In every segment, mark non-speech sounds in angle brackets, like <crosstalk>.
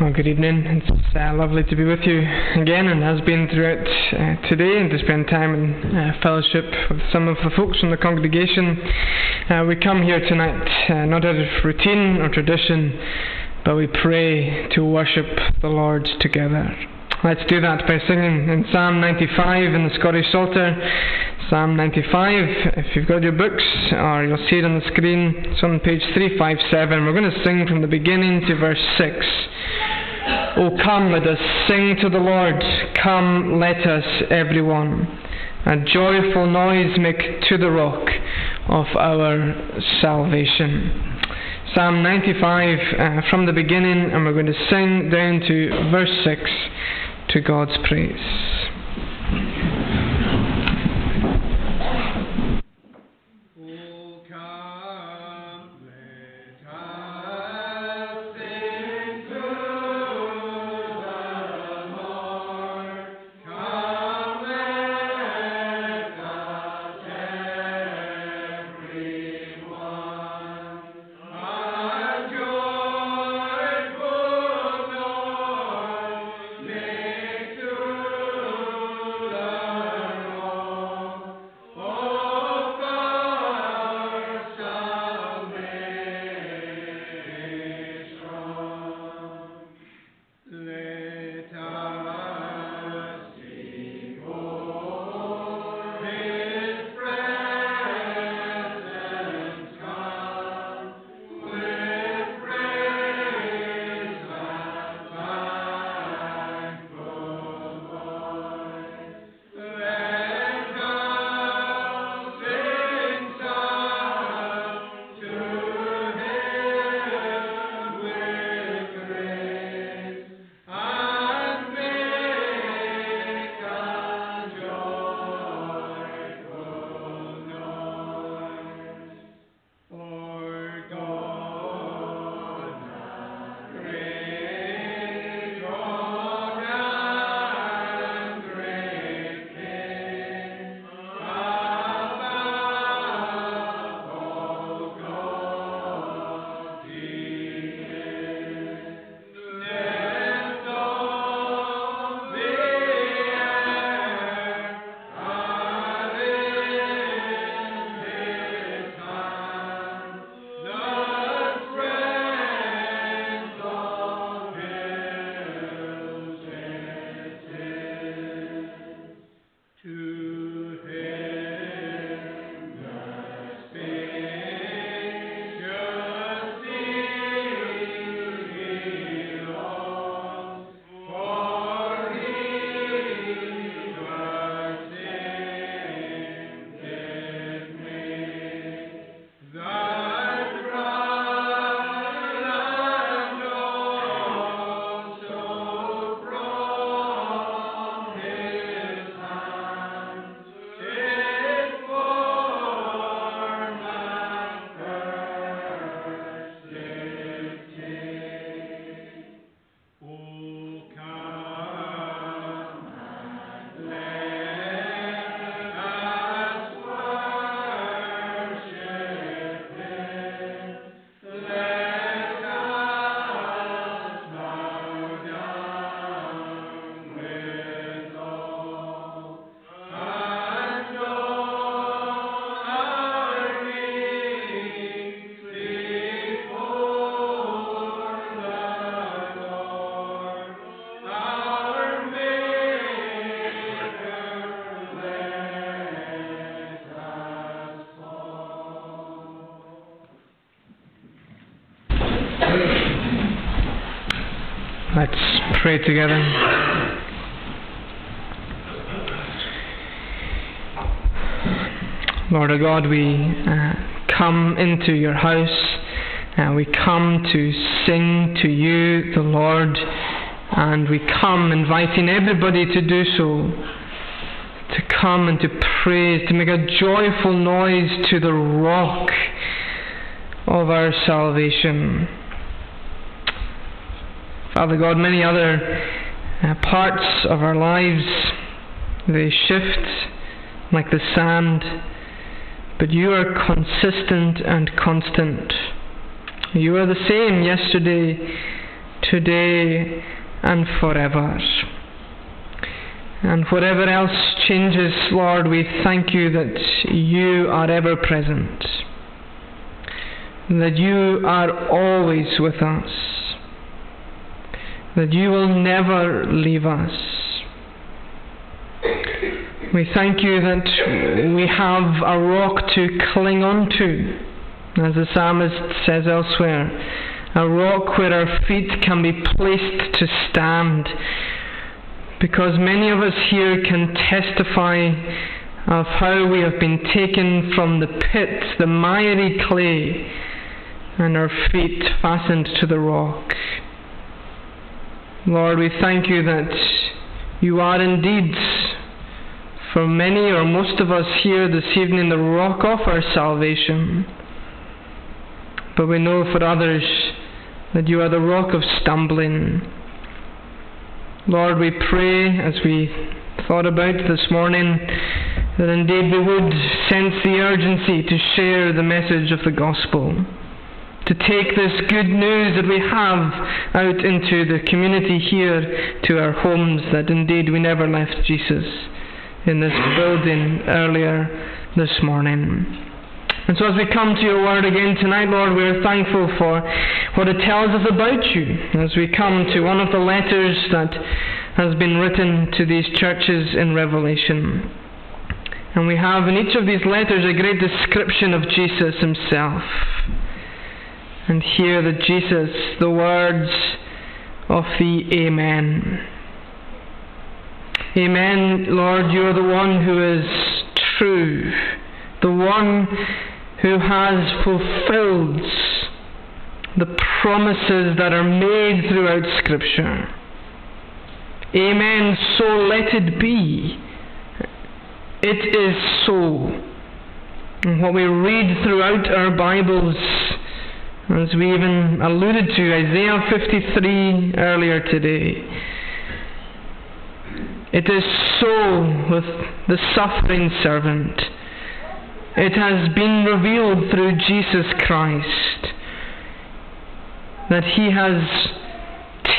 Well, good evening. It's uh, lovely to be with you again, and has been throughout uh, today, and to spend time in uh, fellowship with some of the folks from the congregation. Uh, we come here tonight uh, not out of routine or tradition, but we pray to worship the Lord together. Let's do that by singing in Psalm 95 in the Scottish Psalter. Psalm 95, if you've got your books, or you'll see it on the screen, it's on page 357. We're going to sing from the beginning to verse 6. Oh, come, let us sing to the Lord. Come, let us, everyone, a joyful noise make to the rock of our salvation. Psalm 95 uh, from the beginning, and we're going to sing down to verse 6 to God's praise. Pray together. Lord our God, we uh, come into your house. Uh, we come to sing to you, the Lord, and we come inviting everybody to do so. To come and to praise, to make a joyful noise to the rock of our salvation. Father God, many other uh, parts of our lives, they shift like the sand, but you are consistent and constant. You are the same yesterday, today and forever. And whatever else changes, Lord, we thank you that you are ever present, that you are always with us, that you will never leave us. We thank you that we have a rock to cling on to, as the psalmist says elsewhere, a rock where our feet can be placed to stand because many of us here can testify of how we have been taken from the pit, the miry clay, and our feet fastened to the rock. Lord, we thank you that you are indeed, for many or most of us here this evening, the rock of our salvation. But we know for others that you are the rock of stumbling Lord, we pray as we thought about this morning that indeed we would sense the urgency to share the message of the gospel, to take this good news that we have out into the community here to our homes, that indeed we never left Jesus in this building earlier this morning. And so as we come to your word again tonight, Lord, we're thankful for what it tells us about you. As we come to one of the letters that has been written to these churches in Revelation. And we have in each of these letters a great description of Jesus himself. And hear the Jesus, the words of the Amen. Amen, Lord, you are the one who is true, the one who has fulfilled the promises that are made throughout Scripture. Amen. So let it be. It is so. And what we read throughout our Bibles, as we even alluded to Isaiah 53 earlier today, it is so with the suffering servant. It has been revealed through Jesus Christ that He has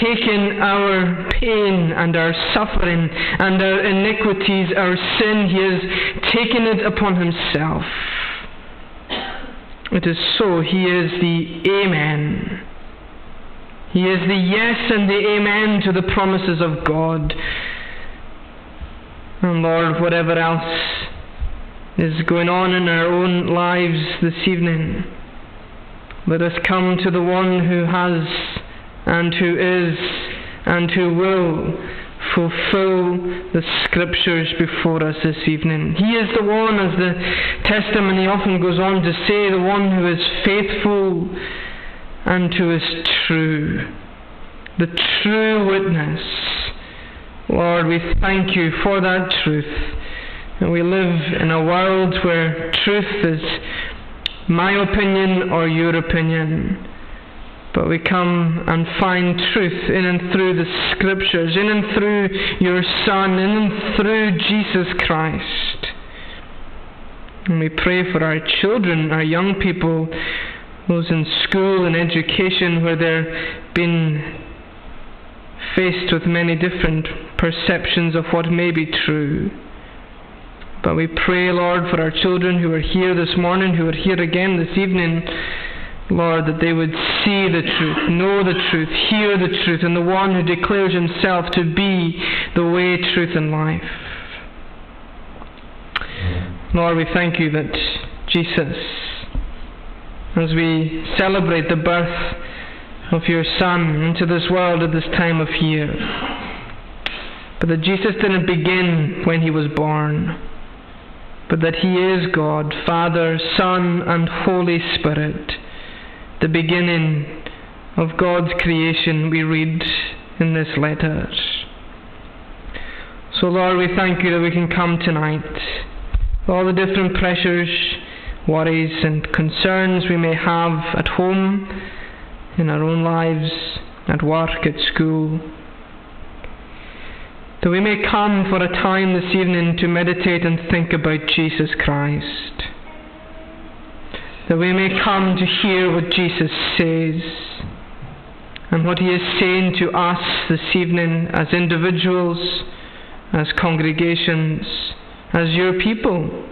taken our pain and our suffering and our iniquities, our sin. He has taken it upon Himself. It is so. He is the Amen. He is the yes and the Amen to the promises of God. And Lord, whatever else is going on in our own lives this evening. Let us come to the one who has and who is and who will fulfill the scriptures before us this evening. He is the one, as the testimony often goes on to say, the one who is faithful and who is true. The true witness. Lord, we thank you for that truth. And we live in a world where truth is my opinion or your opinion. But we come and find truth in and through the scriptures, in and through your Son, in and through Jesus Christ. And we pray for our children, our young people, those in school and education where they're being faced with many different perceptions of what may be true. But we pray, Lord, for our children who are here this morning, who are here again this evening, Lord, that they would see the truth, know the truth, hear the truth, and the one who declares himself to be the way, truth, and life. Lord, we thank you that Jesus, as we celebrate the birth of your Son into this world at this time of year, but that Jesus didn't begin when he was born but that He is God, Father, Son, and Holy Spirit, the beginning of God's creation, we read in this letter. So, Lord, we thank you that we can come tonight. All the different pressures, worries, and concerns we may have at home, in our own lives, at work, at school that we may come for a time this evening to meditate and think about Jesus Christ. That we may come to hear what Jesus says. and what He is saying to us this evening as individuals, as congregations, as your people.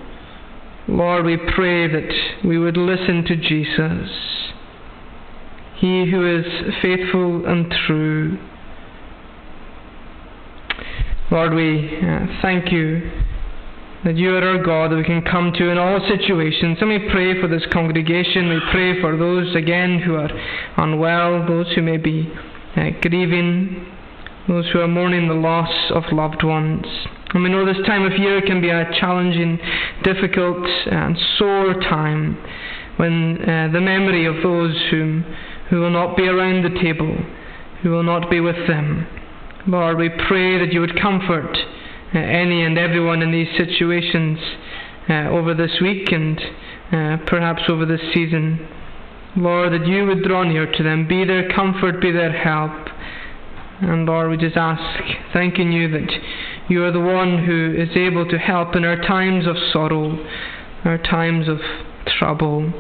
Lord, we pray that we would listen to Jesus, He who is faithful and true. Lord, we uh, thank you that you are our God that we can come to in all situations. And we pray for this congregation. We pray for those, again, who are unwell, those who may be uh, grieving, those who are mourning the loss of loved ones. And we know this time of year can be a challenging, difficult, and sore time when uh, the memory of those whom, who will not be around the table, who will not be with them. Lord, we pray that you would comfort any and everyone in these situations uh, over this week and uh, perhaps over this season. Lord, that you would draw near to them, be their comfort, be their help. And Lord, we just ask, thanking you that you are the one who is able to help in our times of sorrow, our times of trouble.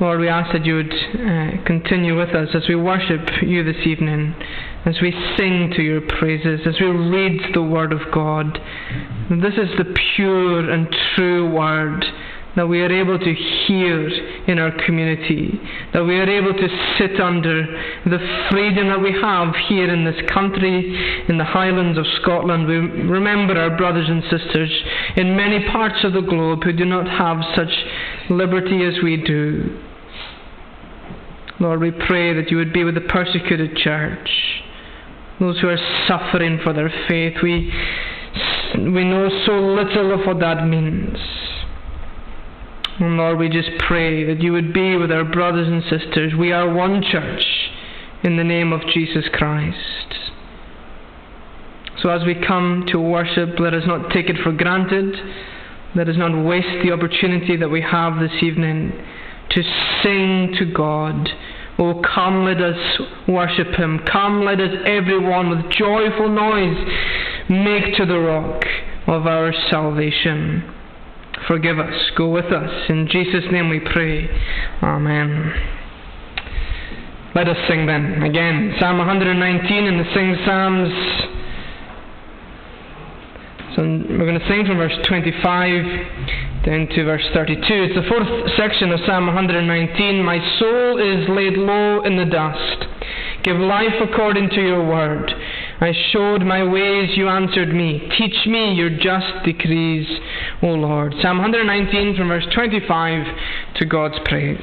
Lord, we ask that you would uh, continue with us as we worship you this evening, as we sing to your praises, as we read the Word of God. This is the pure and true Word that we are able to hear in our community, that we are able to sit under the freedom that we have here in this country, in the Highlands of Scotland. We remember our brothers and sisters in many parts of the globe who do not have such liberty as we do. Lord, we pray that you would be with the persecuted church, those who are suffering for their faith. We, we know so little of what that means. And Lord, we just pray that you would be with our brothers and sisters. We are one church in the name of Jesus Christ. So as we come to worship, let us not take it for granted. Let us not waste the opportunity that we have this evening to sing to God. Oh, come, let us worship Him. Come, let us, everyone, with joyful noise, make to the rock of our salvation. Forgive us. Go with us. In Jesus' name we pray. Amen. Let us sing then. Again, Psalm 119 in the Sing Psalms. So we're going to sing from verse 25 down to verse 32. It's the fourth section of Psalm 119. My soul is laid low in the dust. Give life according to your word. I showed my ways, you answered me. Teach me your just decrees, O Lord. Psalm 119 from verse 25 to God's praise.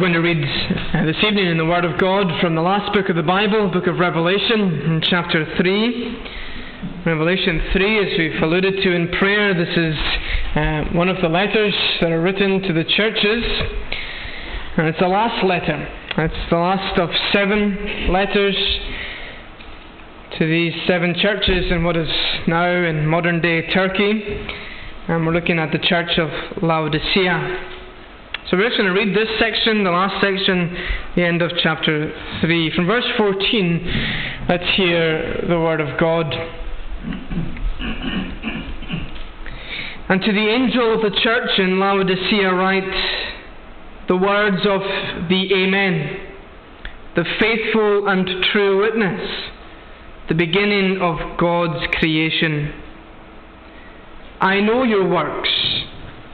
Going to read uh, this evening in the Word of God from the last book of the Bible, book of Revelation, in chapter 3. Revelation 3, as we've alluded to in prayer, this is uh, one of the letters that are written to the churches. And it's the last letter. It's the last of seven letters to these seven churches in what is now in modern day Turkey. And we're looking at the church of Laodicea. So we're just going to read this section, the last section, the end of chapter 3. From verse 14, let's hear the word of God. And to the angel of the church in Laodicea write the words of the Amen, the faithful and true witness, the beginning of God's creation. I know your works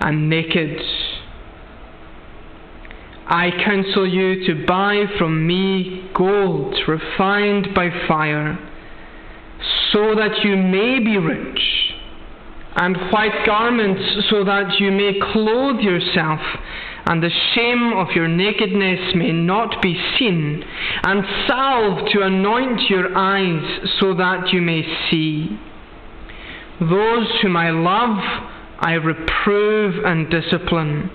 and naked. I counsel you to buy from me gold refined by fire, so that you may be rich, and white garments, so that you may clothe yourself, and the shame of your nakedness may not be seen, and salve to anoint your eyes, so that you may see. Those whom I love, I reprove and discipline.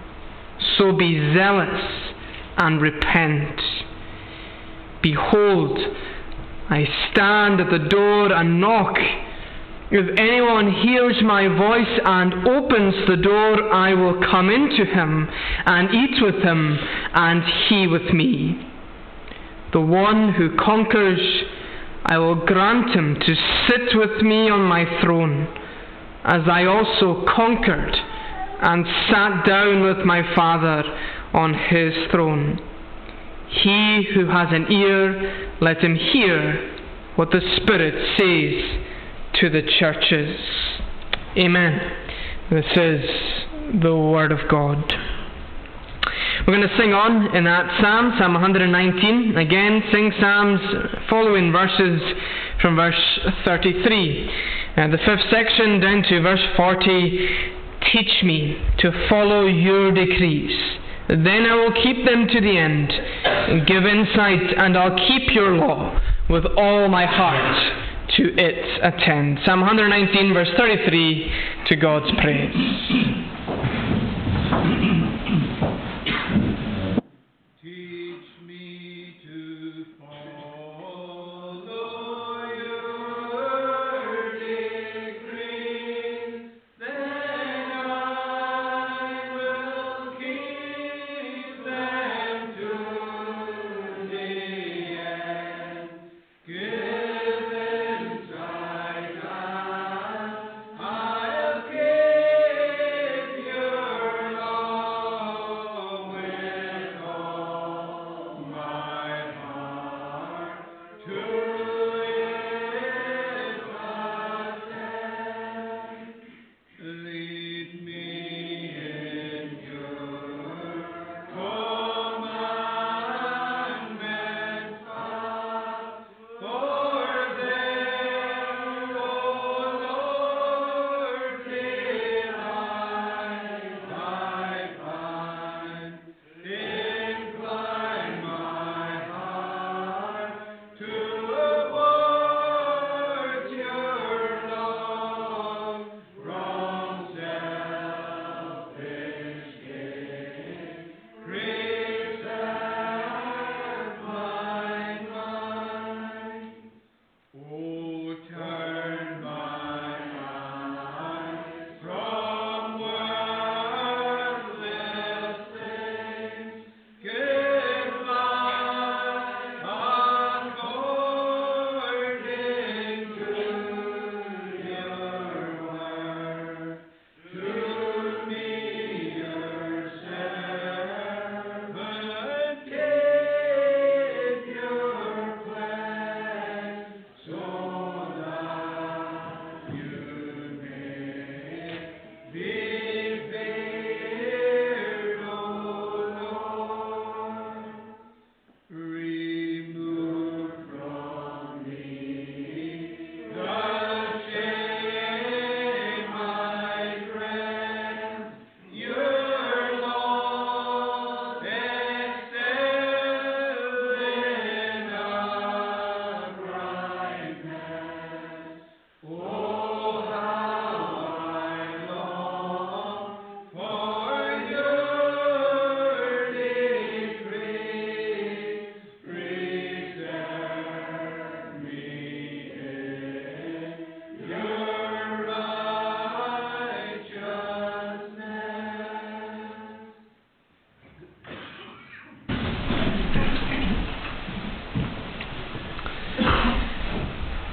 So be zealous and repent. Behold, I stand at the door and knock. If anyone hears my voice and opens the door, I will come into him and eat with him, and he with me. The one who conquers, I will grant him to sit with me on my throne as I also conquered and sat down with my Father on his throne. He who has an ear, let him hear what the Spirit says to the churches. Amen. This is the Word of God. We're going to sing on in that Psalm, Psalm 119. Again, sing Psalms following verses from verse 33. And the fifth section down to verse 40 Teach me to follow your decrees. Then I will keep them to the end. Give insight, and I'll keep your law with all my heart to it attend. Psalm 119, verse 33, to God's praise.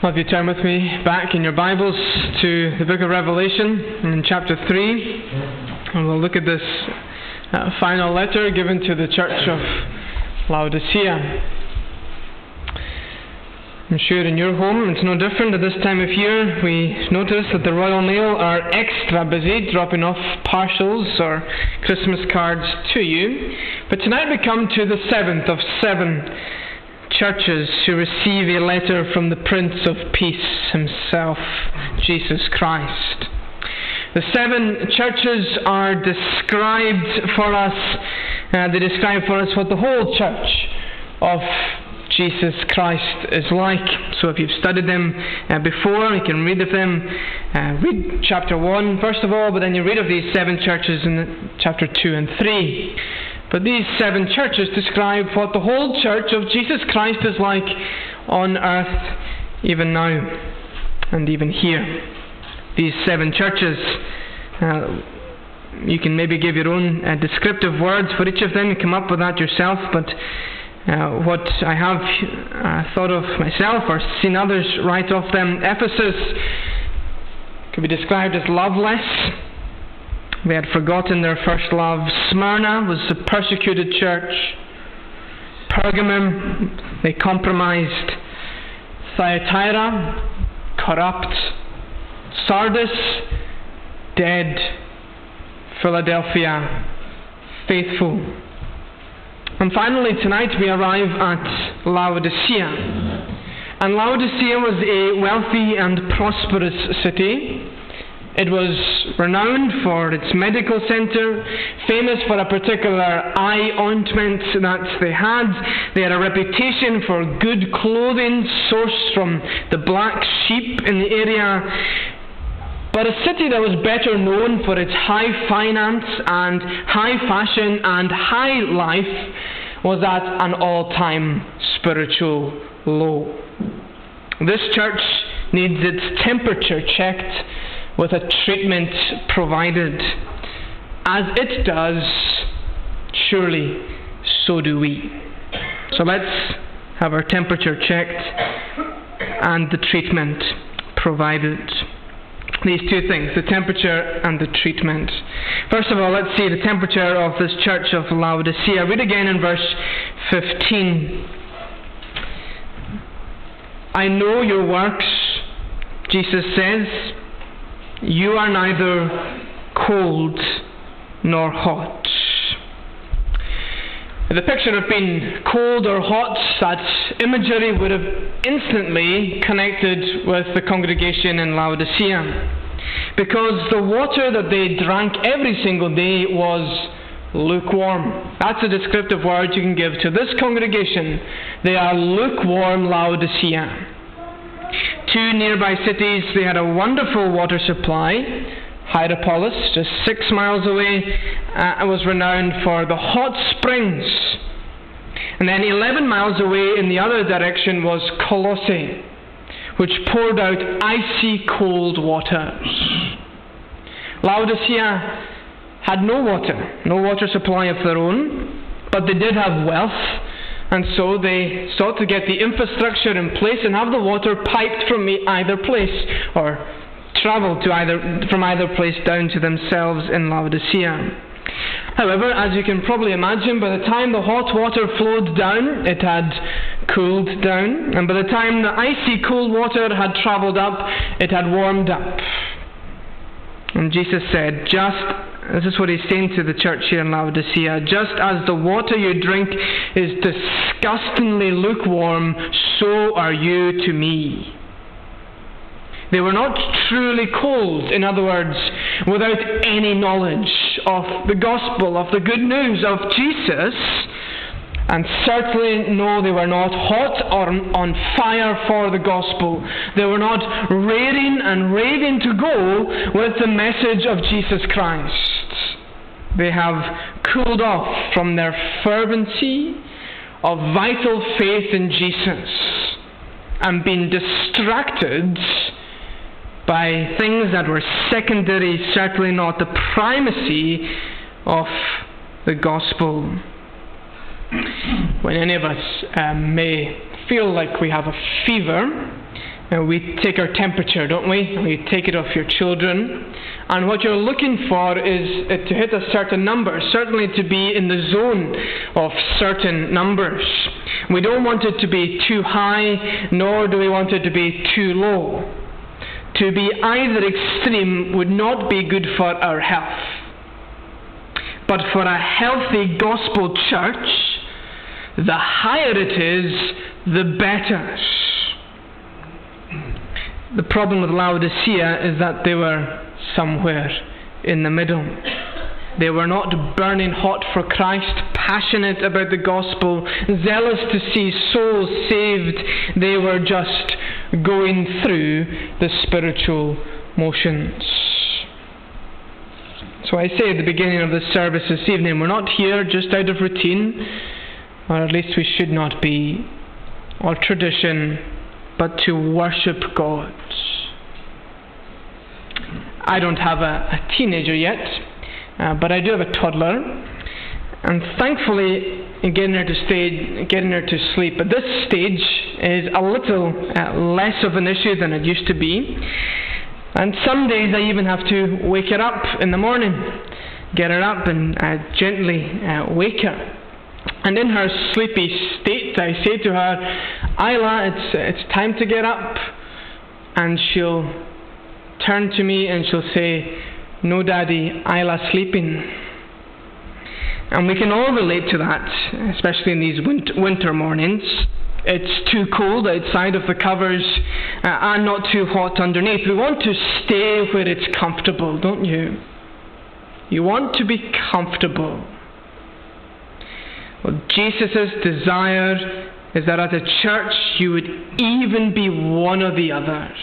Have you turn with me back in your Bibles to the book of Revelation in chapter 3? And we'll look at this uh, final letter given to the church of Laodicea. I'm sure in your home it's no different at this time of year. We notice that the Royal Mail are extra busy dropping off parcels or Christmas cards to you. But tonight we come to the seventh of seven churches who receive a letter from the Prince of Peace himself, Jesus Christ. The seven churches are described for us, uh, they describe for us what the whole church of Jesus Christ is like. So if you've studied them uh, before, you can read of them. Uh, read chapter 1 first of all, but then you read of these seven churches in chapter 2 and 3. But these seven churches describe what the whole church of Jesus Christ is like on earth, even now, and even here. These seven churches, uh, you can maybe give your own uh, descriptive words for each of them and come up with that yourself, but uh, what I have uh, thought of myself or seen others write of them, Ephesus could be described as loveless they had forgotten their first love. Smyrna was a persecuted church. Pergamum, they compromised. Thyatira, corrupt. Sardis, dead. Philadelphia, faithful. And finally, tonight we arrive at Laodicea. And Laodicea was a wealthy and prosperous city. It was renowned for its medical center, famous for a particular eye ointment that they had. They had a reputation for good clothing sourced from the black sheep in the area. But a city that was better known for its high finance and high fashion and high life was at an all time spiritual low. This church needs its temperature checked with a treatment provided. As it does, surely so do we. So let's have our temperature checked and the treatment provided. These two things, the temperature and the treatment. First of all, let's see the temperature of this church of Laodicea. Read again in verse 15. I know your works, Jesus says you are neither cold nor hot. The picture of being cold or hot, that imagery would have instantly connected with the congregation in Laodicea. Because the water that they drank every single day was lukewarm. That's a descriptive word you can give to this congregation. They are lukewarm Laodicea. Two nearby cities, they had a wonderful water supply. Hierapolis, just six miles away, uh, was renowned for the hot springs. And then 11 miles away in the other direction was Colossae, which poured out icy cold waters. Laodicea had no water, no water supply of their own, but they did have wealth and so they sought to get the infrastructure in place and have the water piped from either place or travel to either, from either place down to themselves in Laodicea. However, as you can probably imagine, by the time the hot water flowed down, it had cooled down, and by the time the icy cool water had travelled up, it had warmed up. And Jesus said, Just this is what he's saying to the church here in Laodicea. Just as the water you drink is disgustingly lukewarm, so are you to me. They were not truly cold, in other words, without any knowledge of the gospel, of the good news of Jesus. And certainly, no, they were not hot or on fire for the gospel. They were not raring and raving to go with the message of Jesus Christ. They have cooled off from their fervency of vital faith in Jesus and been distracted by things that were secondary, certainly not the primacy of the gospel. When any of us um, may feel like we have a fever, uh, we take our temperature, don't we? We take it off your children. And what you're looking for is uh, to hit a certain number, certainly to be in the zone of certain numbers. We don't want it to be too high, nor do we want it to be too low. To be either extreme would not be good for our health. But for a healthy gospel church, the higher it is, the better. The problem with Laodicea is that they were somewhere in the middle. They were not burning hot for Christ, passionate about the gospel, zealous to see souls saved. They were just going through the spiritual motions. So I say at the beginning of the service this evening, we're not here just out of routine, or at least we should not be, or tradition but to worship God. I don't have a, a teenager yet, uh, but I do have a toddler, and thankfully, getting her to stay, getting her to sleep at this stage is a little uh, less of an issue than it used to be. And some days I even have to wake her up in the morning, get her up and uh, gently uh, wake her. And in her sleepy state, I say to her, Isla, it's, it's time to get up. And she'll turn to me and she'll say, No, Daddy, Isla's sleeping. And we can all relate to that, especially in these winter mornings. It's too cold outside of the covers uh, and not too hot underneath. We want to stay where it's comfortable, don't you? You want to be comfortable. Well, Jesus' desire is that as a church you would even be one of the others.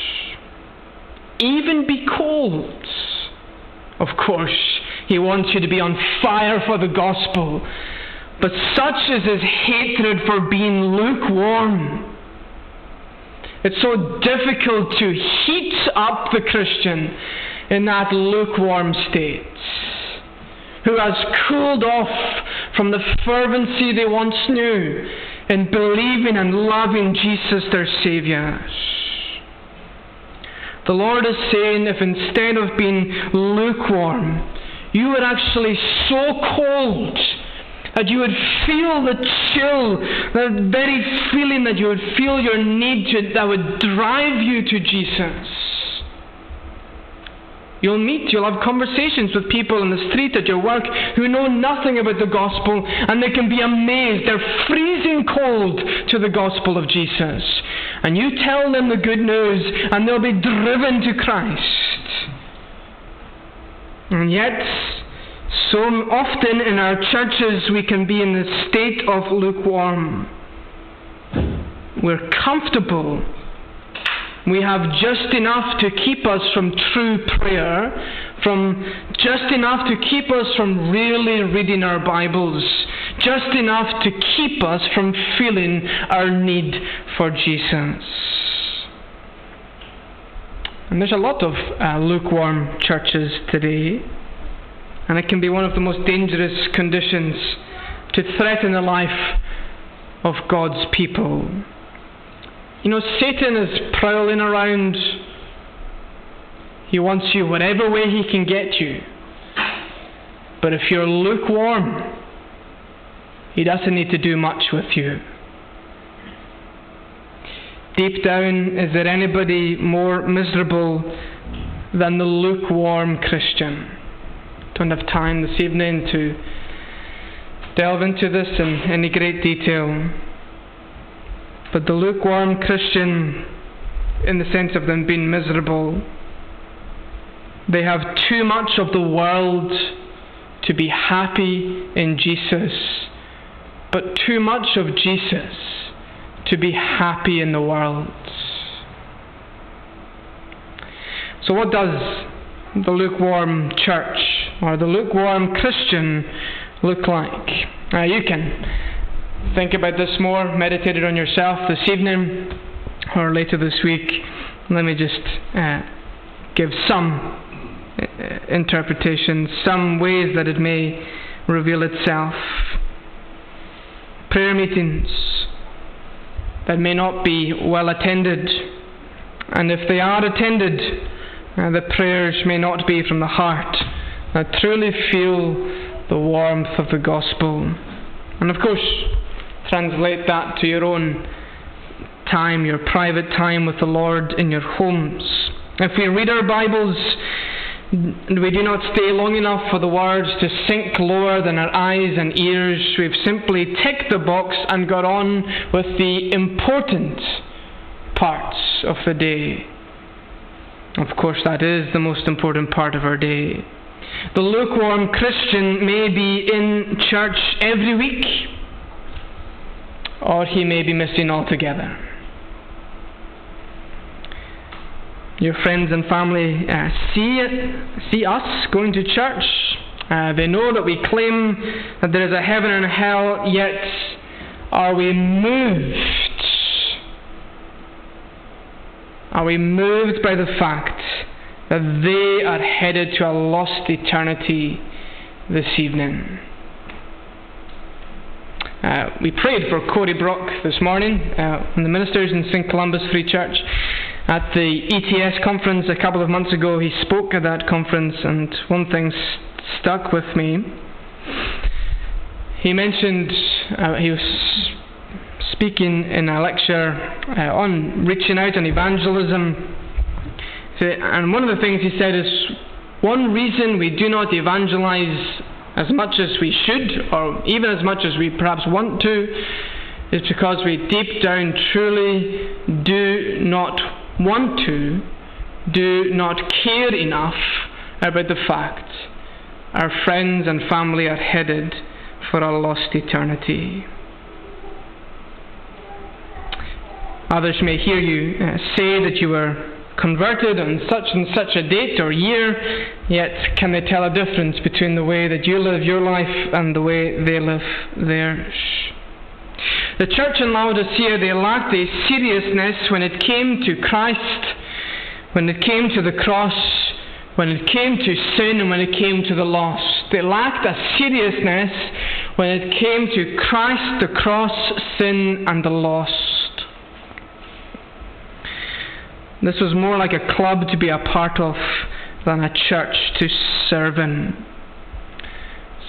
Even be cold. Of course, he wants you to be on fire for the gospel. But such is his hatred for being lukewarm. It's so difficult to heat up the Christian in that lukewarm state who has cooled off from the fervency they once knew in believing and loving Jesus their Saviour. The Lord is saying if instead of being lukewarm, you were actually so cold that you would feel the chill, that very feeling that you would feel your need to, that would drive you to Jesus You'll meet, you'll have conversations with people in the street at your work who know nothing about the gospel and they can be amazed. They're freezing cold to the gospel of Jesus. And you tell them the good news and they'll be driven to Christ. And yet, so often in our churches we can be in the state of lukewarm. We're comfortable we have just enough to keep us from true prayer, from just enough to keep us from really reading our Bibles, just enough to keep us from feeling our need for Jesus. And there's a lot of uh, lukewarm churches today, and it can be one of the most dangerous conditions to threaten the life of God's people. You know, Satan is prowling around. He wants you whatever way he can get you. But if you're lukewarm, he doesn't need to do much with you. Deep down, is there anybody more miserable than the lukewarm Christian? Don't have time this evening to delve into this in any great detail. But the lukewarm Christian, in the sense of them being miserable, they have too much of the world to be happy in Jesus, but too much of Jesus to be happy in the world. So, what does the lukewarm church or the lukewarm Christian look like? Now, you can think about this more, meditate it on yourself this evening or later this week. Let me just uh, give some uh, interpretations, some ways that it may reveal itself. Prayer meetings that may not be well attended, And if they are attended, uh, the prayers may not be from the heart that truly feel the warmth of the gospel. And of course, translate that to your own time, your private time with the Lord in your homes. If we read our Bibles, we do not stay long enough for the words to sink lower than our eyes and ears. We've simply ticked the box and got on with the important parts of the day. Of course, that is the most important part of our day. The lukewarm Christian may be in church every week, or he may be missing altogether. Your friends and family uh, see it, see us going to church. Uh, they know that we claim that there is a heaven and a hell, yet are we moved? Are we moved by the fact that they are headed to a lost eternity this evening? Uh, we prayed for Corey Brock this morning uh, the ministers in St. Columba's Free Church. At the ETS conference a couple of months ago, he spoke at that conference, and one thing st- stuck with me. He mentioned uh, he was speaking in a lecture uh, on reaching out and evangelism. And one of the things he said is one reason we do not evangelize as much as we should, or even as much as we perhaps want to, is because we deep down truly do not want to, do not care enough about the fact our friends and family are headed for a lost eternity. Others may hear you uh, say that you were converted on such and such a date or year, yet can they tell a difference between the way that you live your life and the way they live theirs? The church in Laodicea, they lacked a seriousness when it came to Christ, when it came to the cross, when it came to sin, and when it came to the lost. They lacked a seriousness when it came to Christ, the cross, sin, and the lost. This was more like a club to be a part of than a church to serve in.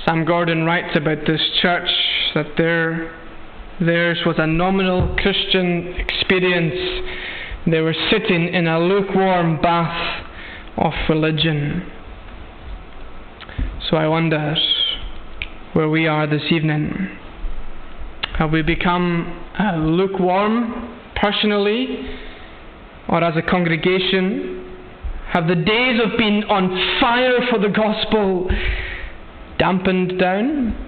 Sam Gordon writes about this church that their Theirs was a nominal Christian experience. They were sitting in a lukewarm bath of religion. So I wonder where we are this evening. Have we become uh, lukewarm personally or as a congregation? Have the days of being on fire for the gospel dampened down?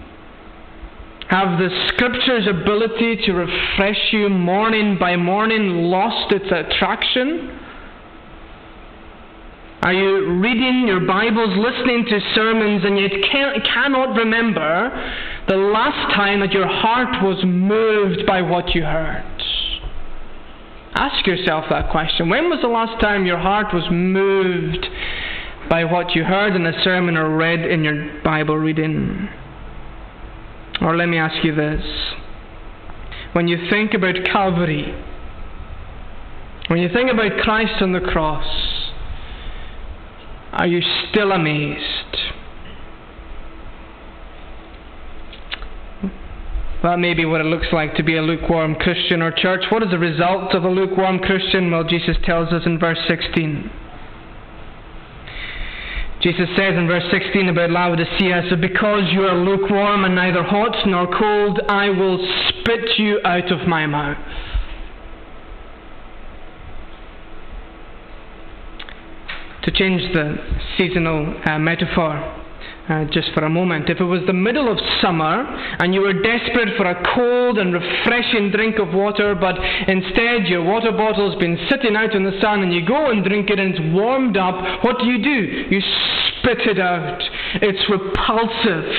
Have the Scripture's ability to refresh you morning by morning lost its attraction? Are you reading your Bibles, listening to sermons, and yet can, cannot remember the last time that your heart was moved by what you heard? Ask yourself that question. When was the last time your heart was moved by what you heard in a sermon or read in your Bible reading? Or let me ask you this. When you think about Calvary, when you think about Christ on the cross, are you still amazed? That may be what it looks like to be a lukewarm Christian or church. What is the result of a lukewarm Christian? Well, Jesus tells us in verse 16. Jesus says in verse 16 about Laodicea, So because you are lukewarm and neither hot nor cold, I will spit you out of my mouth. To change the seasonal uh, metaphor, uh, just for a moment. If it was the middle of summer and you were desperate for a cold and refreshing drink of water, but instead your water bottle's been sitting out in the sun and you go and drink it and it's warmed up, what do you do? You spit it out. It's repulsive.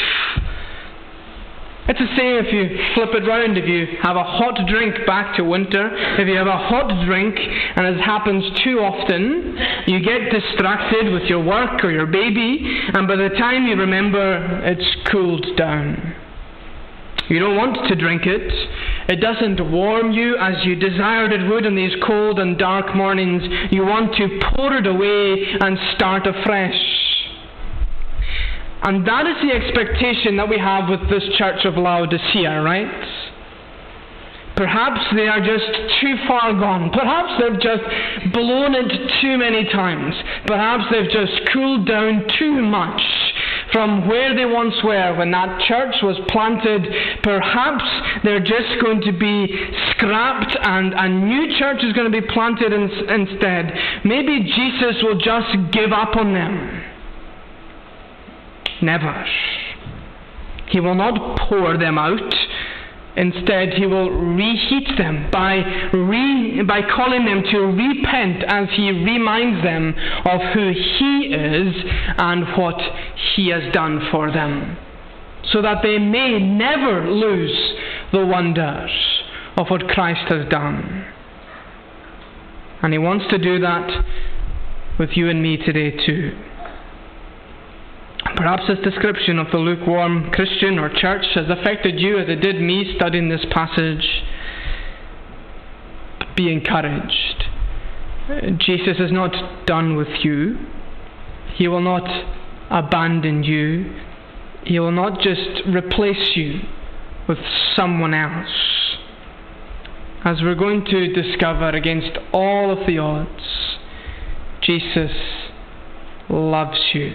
It's the same if you flip it round. If you have a hot drink back to winter, if you have a hot drink and it happens too often, you get distracted with your work or your baby, and by the time you remember, it's cooled down. You don't want to drink it. It doesn't warm you as you desired it would in these cold and dark mornings. You want to pour it away and start afresh. And that is the expectation that we have with this church of Laodicea, right? Perhaps they are just too far gone. Perhaps they've just blown it too many times. Perhaps they've just cooled down too much from where they once were when that church was planted. Perhaps they're just going to be scrapped and a new church is going to be planted in, instead. Maybe Jesus will just give up on them. Never. He will not pour them out. Instead, he will reheat them by, re, by calling them to repent as he reminds them of who he is and what he has done for them, so that they may never lose the wonders of what Christ has done. And he wants to do that with you and me today, too. Perhaps this description of the lukewarm Christian or church has affected you as it did me studying this passage. Be encouraged. Jesus is not done with you. He will not abandon you. He will not just replace you with someone else. As we're going to discover against all of the odds, Jesus loves you.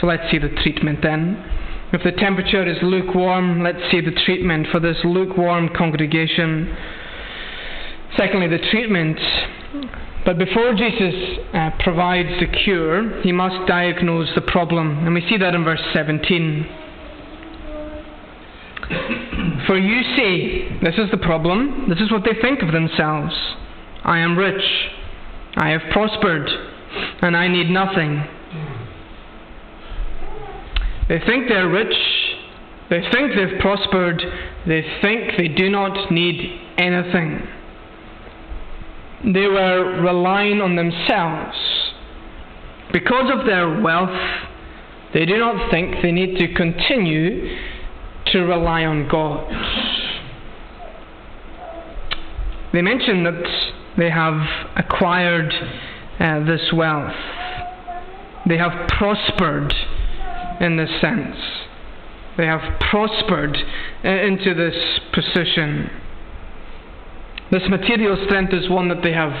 So let's see the treatment then. If the temperature is lukewarm, let's see the treatment for this lukewarm congregation. Secondly, the treatment. But before Jesus uh, provides the cure, he must diagnose the problem. And we see that in verse 17. <clears throat> For you say, this is the problem, this is what they think of themselves. I am rich, I have prospered, and I need nothing. They think they're rich. They think they've prospered. They think they do not need anything. They were relying on themselves. Because of their wealth, they do not think they need to continue to rely on God. They mention that they have acquired uh, this wealth. They have prospered in this sense. They have prospered uh, into this position. This material strength is one that they have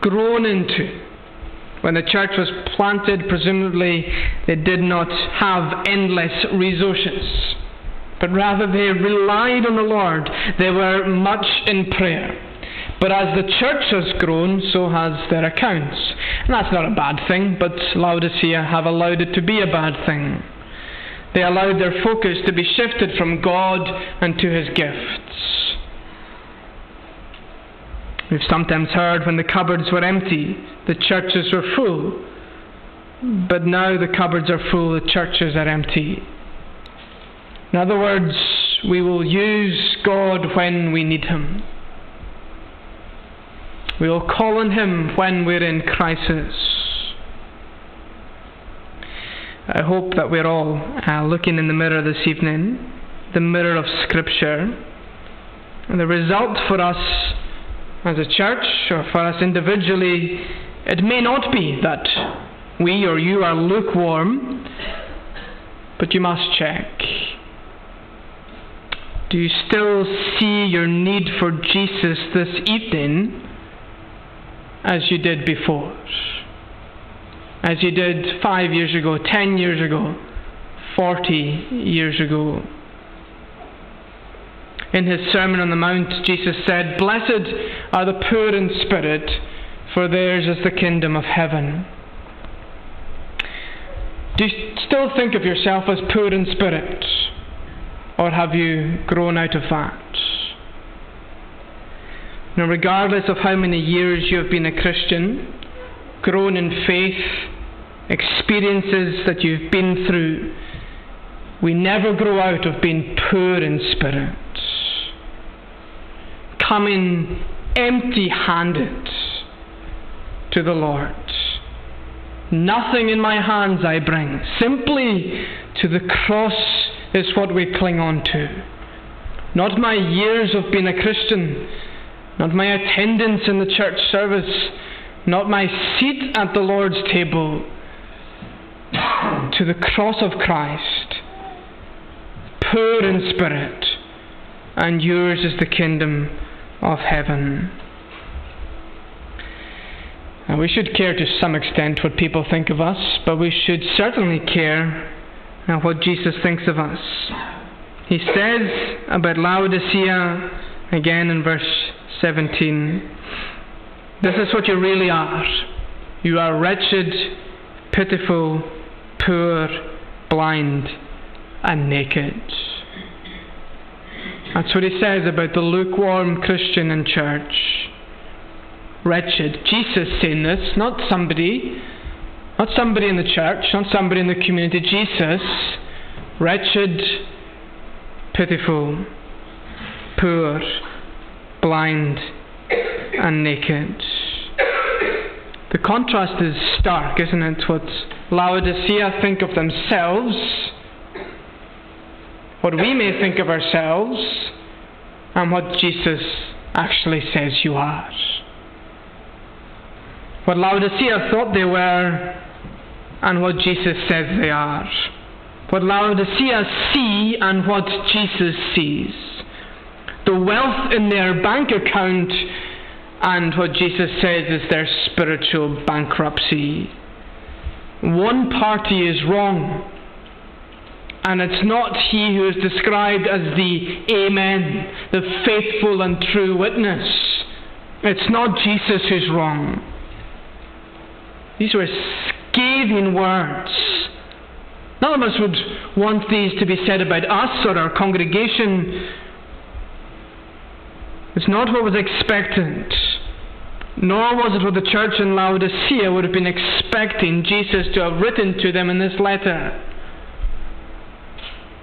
grown into. When the church was planted, presumably they did not have endless resources, but rather they relied on the Lord. They were much in prayer. But as the church has grown, so has their accounts. And that's not a bad thing, but Laodicea have allowed it to be a bad thing. They allowed their focus to be shifted from God and to His gifts. We've sometimes heard when the cupboards were empty, the churches were full. But now the cupboards are full, the churches are empty. In other words, we will use God when we need Him. We will call on Him when we're in crisis. I hope that we're all uh, looking in the mirror this evening, the mirror of Scripture. And the result for us as a church or for us individually, it may not be that we or you are lukewarm, but you must check. Do you still see your need for Jesus this evening? As you did before, as you did five years ago, ten years ago, forty years ago. In his Sermon on the Mount, Jesus said, Blessed are the poor in spirit, for theirs is the kingdom of heaven. Do you still think of yourself as poor in spirit? Or have you grown out of that? Now, regardless of how many years you have been a Christian, grown in faith, experiences that you've been through, we never grow out of being poor in spirit. Coming empty handed to the Lord. Nothing in my hands I bring, simply to the cross is what we cling on to. Not my years of being a Christian, not my attendance in the church service, not my seat at the Lord's table, to the cross of Christ, poor in spirit, and yours is the kingdom of heaven. And we should care to some extent what people think of us, but we should certainly care what Jesus thinks of us. He says about Laodicea, again in verse 17, this is what you really are. You are wretched, pitiful, poor, blind, and naked. That's what he says about the lukewarm Christian in church. Wretched. Jesus saying this, not somebody, not somebody in the church, not somebody in the community. Jesus, wretched, pitiful, poor, blind, and naked. The contrast is stark, isn't it? What Laodicea think of themselves, what we may think of ourselves, and what Jesus actually says you are. What Laodicea thought they were, and what Jesus says they are. What Laodicea see and what Jesus sees. The wealth in their bank account and what Jesus says is their spiritual bankruptcy. One party is wrong, and it's not he who is described as the Amen, the faithful and true witness. It's not Jesus who's wrong. These were scathing words. None of us would want these to be said about us or our congregation. It's not what was expected nor was it what the church in Laodicea would have been expecting Jesus to have written to them in this letter.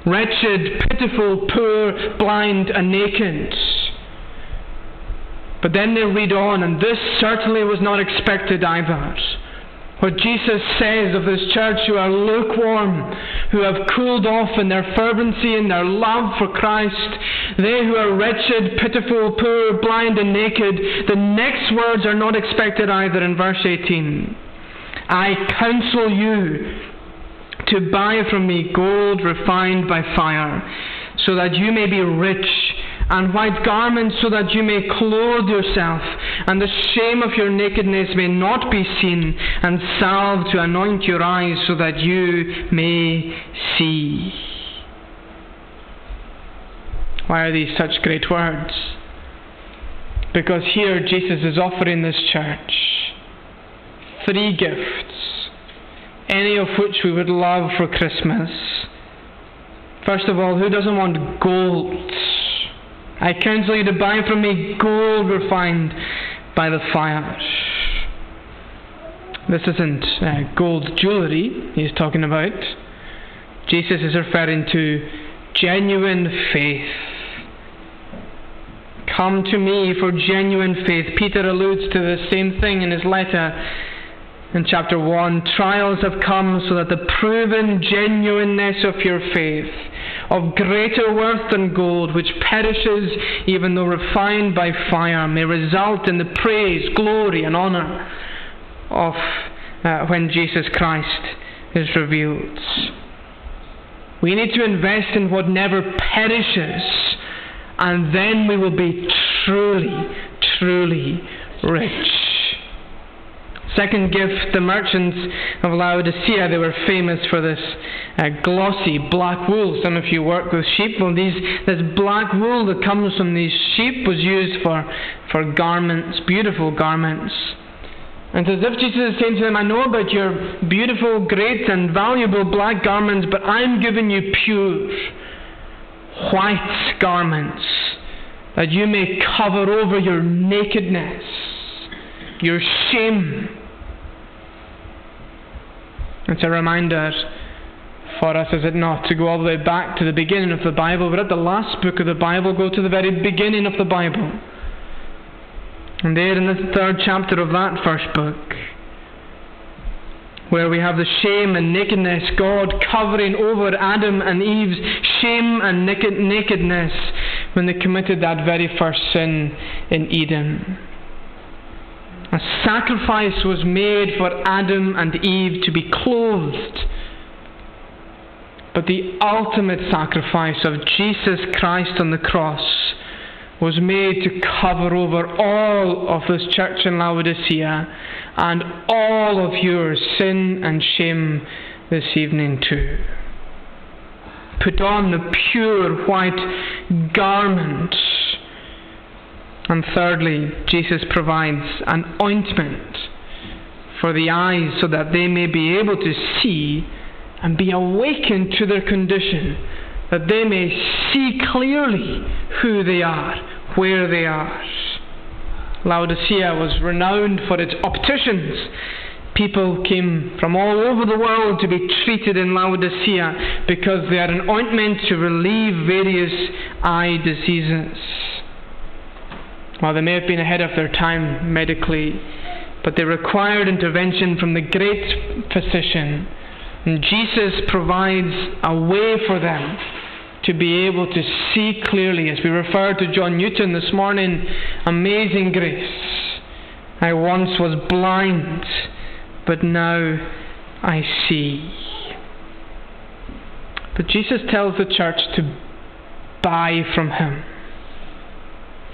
Wretched, pitiful, poor, blind, and naked. But then they read on, and this certainly was not expected either. What Jesus says of this church who are lukewarm, who have cooled off in their fervency and their love for Christ, they who are wretched, pitiful, poor, blind, and naked, the next words are not expected either in verse 18. I counsel you to buy from me gold refined by fire, so that you may be rich and white garments so that you may clothe yourself, and the shame of your nakedness may not be seen, and salve to anoint your eyes so that you may see. Why are these such great words? Because here Jesus is offering this church three gifts, any of which we would love for Christmas. First of all, who doesn't want gold? I counsel you to buy from me gold refined by the fire. This isn't uh, gold jewellery he's talking about. Jesus is referring to genuine faith. Come to me for genuine faith. Peter alludes to the same thing in his letter in chapter 1. Trials have come so that the proven genuineness of your faith of greater worth than gold, which perishes even though refined by fire, may result in the praise, glory, and honour of uh, when Jesus Christ is revealed. We need to invest in what never perishes, and then we will be truly, truly rich. Second gift, the merchants of Laodicea, they were famous for this uh, glossy black wool. Some of you work with sheep. Well, these, this black wool that comes from these sheep was used for, for garments, beautiful garments. And as if Jesus is saying to them, I know about your beautiful, great, and valuable black garments, but I'm giving you pure, white garments that you may cover over your nakedness, your shame. It's a reminder for us, is it not, to go all the way back to the beginning of the Bible? But at the last book of the Bible, go to the very beginning of the Bible. And there in the third chapter of that first book, where we have the shame and nakedness, God covering over Adam and Eve's shame and naked- nakedness when they committed that very first sin in Eden. A sacrifice was made for Adam and Eve to be clothed. But the ultimate sacrifice of Jesus Christ on the cross was made to cover over all of this church in Laodicea and all of your sin and shame this evening too. Put on the pure white garment. And thirdly, Jesus provides an ointment for the eyes so that they may be able to see and be awakened to their condition that they may see clearly who they are, where they are. Laodicea was renowned for its opticians. People came from all over the world to be treated in Laodicea because they had an ointment to relieve various eye diseases. While they may have been ahead of their time medically, but they required intervention from the great physician. And Jesus provides a way for them to be able to see clearly. As we referred to John Newton this morning, amazing grace. I once was blind, but now I see. But Jesus tells the church to buy from Him.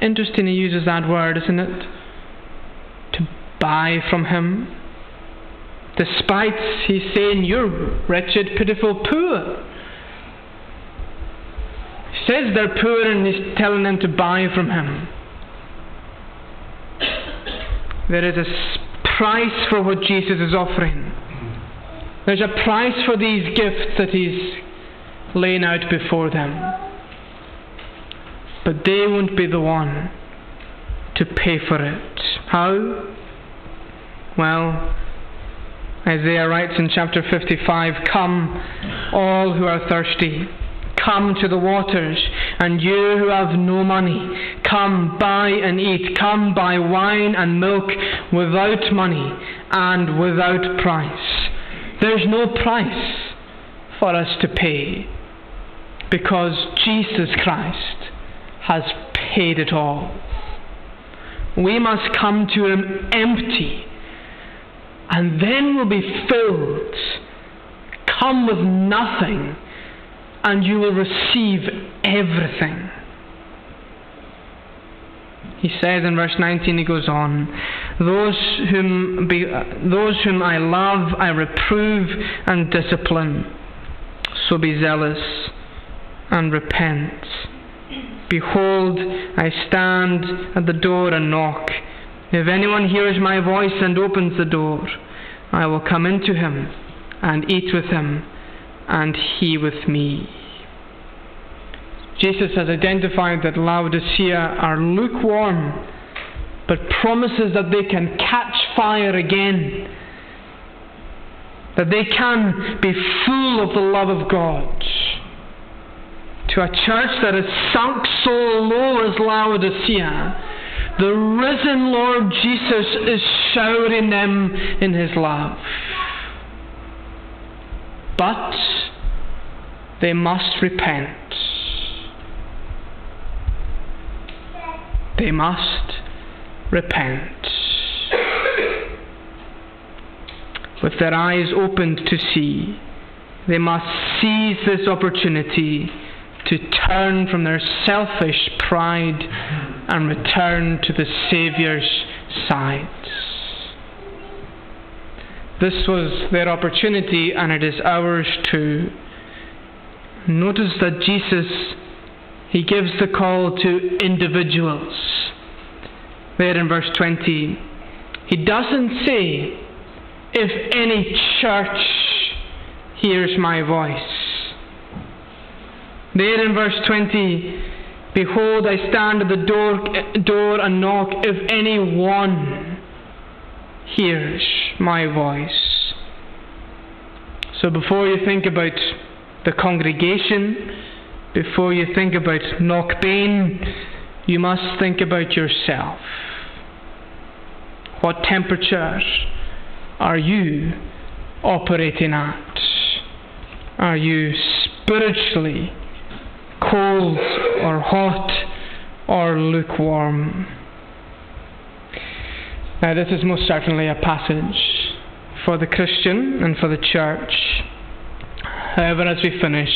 Interesting, He uses that word, isn't it? To buy from Him. Despite He's saying, You're wretched, pitiful, poor He says they're poor and he's telling them to buy from him. There is a price for what Jesus is offering. There's a price for these gifts that he's laying out before them. But they won't be the one to pay for it. How? Well, Isaiah writes in chapter 55 Come, all who are thirsty. Come to the waters, and you who have no money, come buy and eat. Come buy wine and milk without money and without price. There's no price for us to pay because Jesus Christ has paid it all. We must come to Him empty, and then we'll be filled. Come with nothing and you will receive everything. He says in verse 19, he goes on, those whom, be, those whom I love, I reprove and discipline. So be zealous and repent. Behold, I stand at the door and knock. If anyone hears my voice and opens the door, I will come into him and eat with him and he with me. Jesus has identified that Laodicea are lukewarm, but promises that they can catch fire again, that they can be full of the love of God. To a church that has sunk so low as Laodicea, the risen Lord Jesus is showering them in his love. But they must repent. They must repent. With their eyes opened to see, they must seize this opportunity to turn from their selfish pride and return to the Saviour's side. This was their opportunity, and it is ours too. Notice that Jesus he gives the call to individuals. There in verse 20, he doesn't say, if any church hears my voice. There in verse 20, behold, I stand at the door, door and knock, if any one hears my voice. So before you think about the congregation, before you think about Knockbane, you must think about yourself. What temperature are you operating at? Are you spiritually cold or hot or lukewarm? Now, this is most certainly a passage for the Christian and for the church. However, as we finish,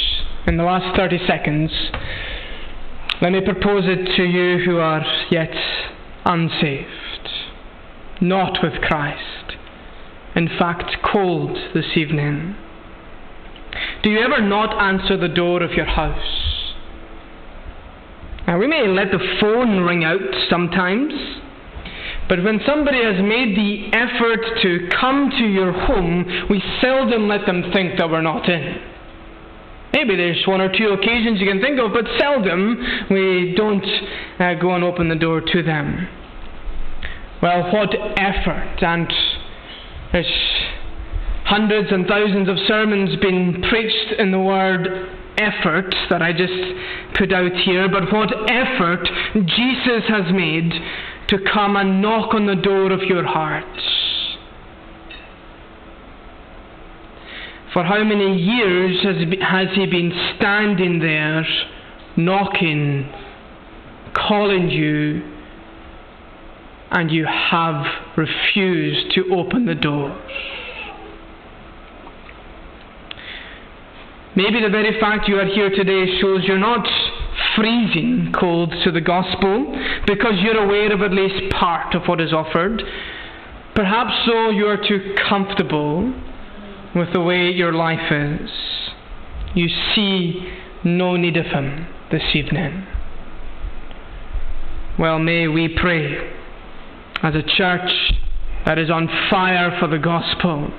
in the last 30 seconds, let me propose it to you who are yet unsaved, not with Christ, in fact, cold this evening. Do you ever not answer the door of your house? Now, we may let the phone ring out sometimes, but when somebody has made the effort to come to your home, we seldom let them think that we're not in. Maybe there's one or two occasions you can think of, but seldom we don't uh, go and open the door to them. Well, what effort, and there's hundreds and thousands of sermons being preached in the word effort that I just put out here, but what effort Jesus has made to come and knock on the door of your heart. For how many years has, has he been standing there, knocking, calling you, and you have refused to open the door? Maybe the very fact you are here today shows you're not freezing cold to the gospel because you're aware of at least part of what is offered. Perhaps so you are too comfortable with the way your life is. You see no need of Him this evening. Well, may we pray as a church that is on fire for the gospel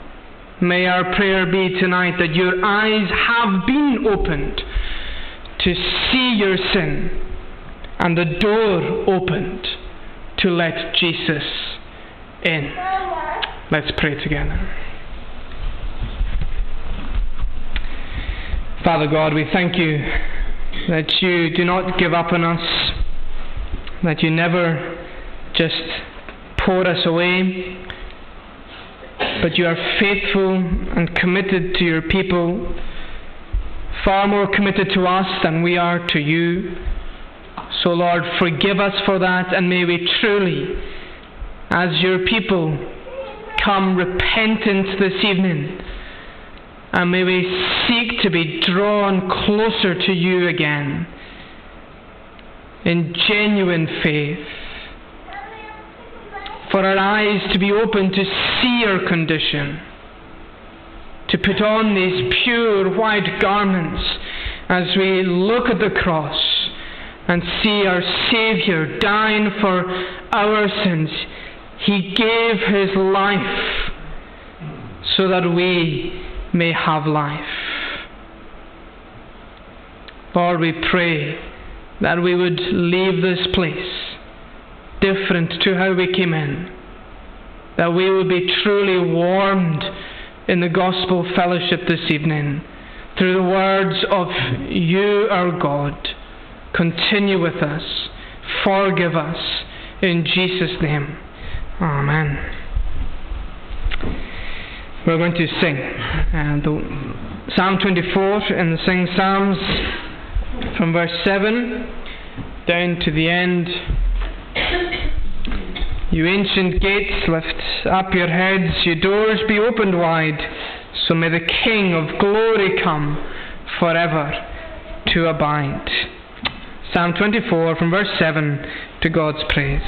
May our prayer be tonight that your eyes have been opened to see your sin and the door opened to let Jesus in. Let's pray together. Father God, we thank you that you do not give up on us, that you never just pour us away, but you are faithful and committed to your people, far more committed to us than we are to you. So, Lord, forgive us for that, and may we truly, as your people, come repentant this evening, and may we seek to be drawn closer to you again. In genuine faith for our eyes to be open to see our condition, to put on these pure white garments as we look at the cross and see our Saviour dying for our sins. He gave His life so that we may have life. Lord, we pray that we would leave this place different to how we came in. That we would be truly warmed in the gospel fellowship this evening through the words of you, our God. Continue with us, forgive us, in Jesus' name. Amen. We're going to sing the Psalm 24 and sing Psalms from verse 7 down to the end you ancient gates, lift up your heads, your doors be opened wide, so may the King of glory come forever to abide. Psalm 24 from verse 7 to God's praise.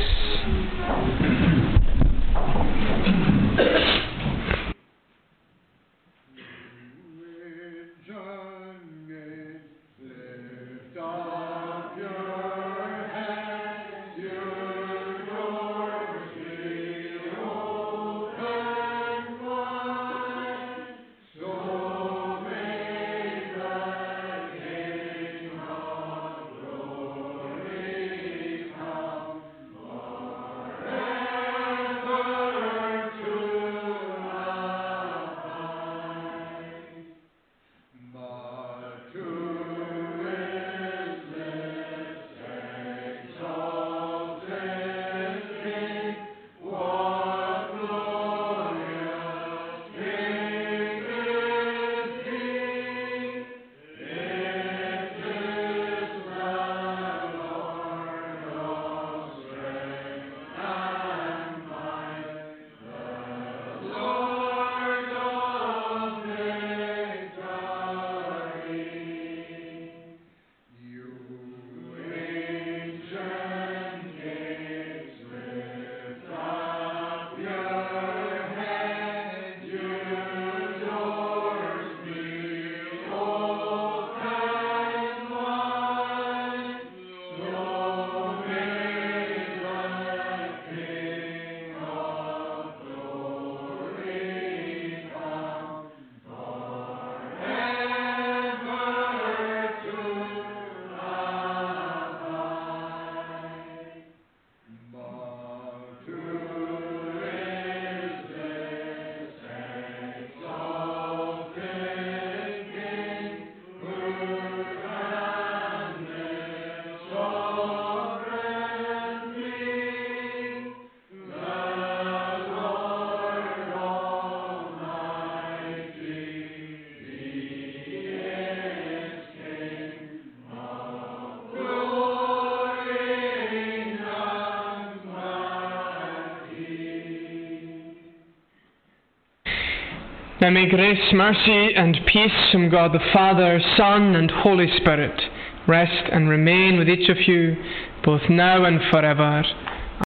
Now may grace, mercy, and peace from God the Father, Son, and Holy Spirit rest and remain with each of you, both now and forever.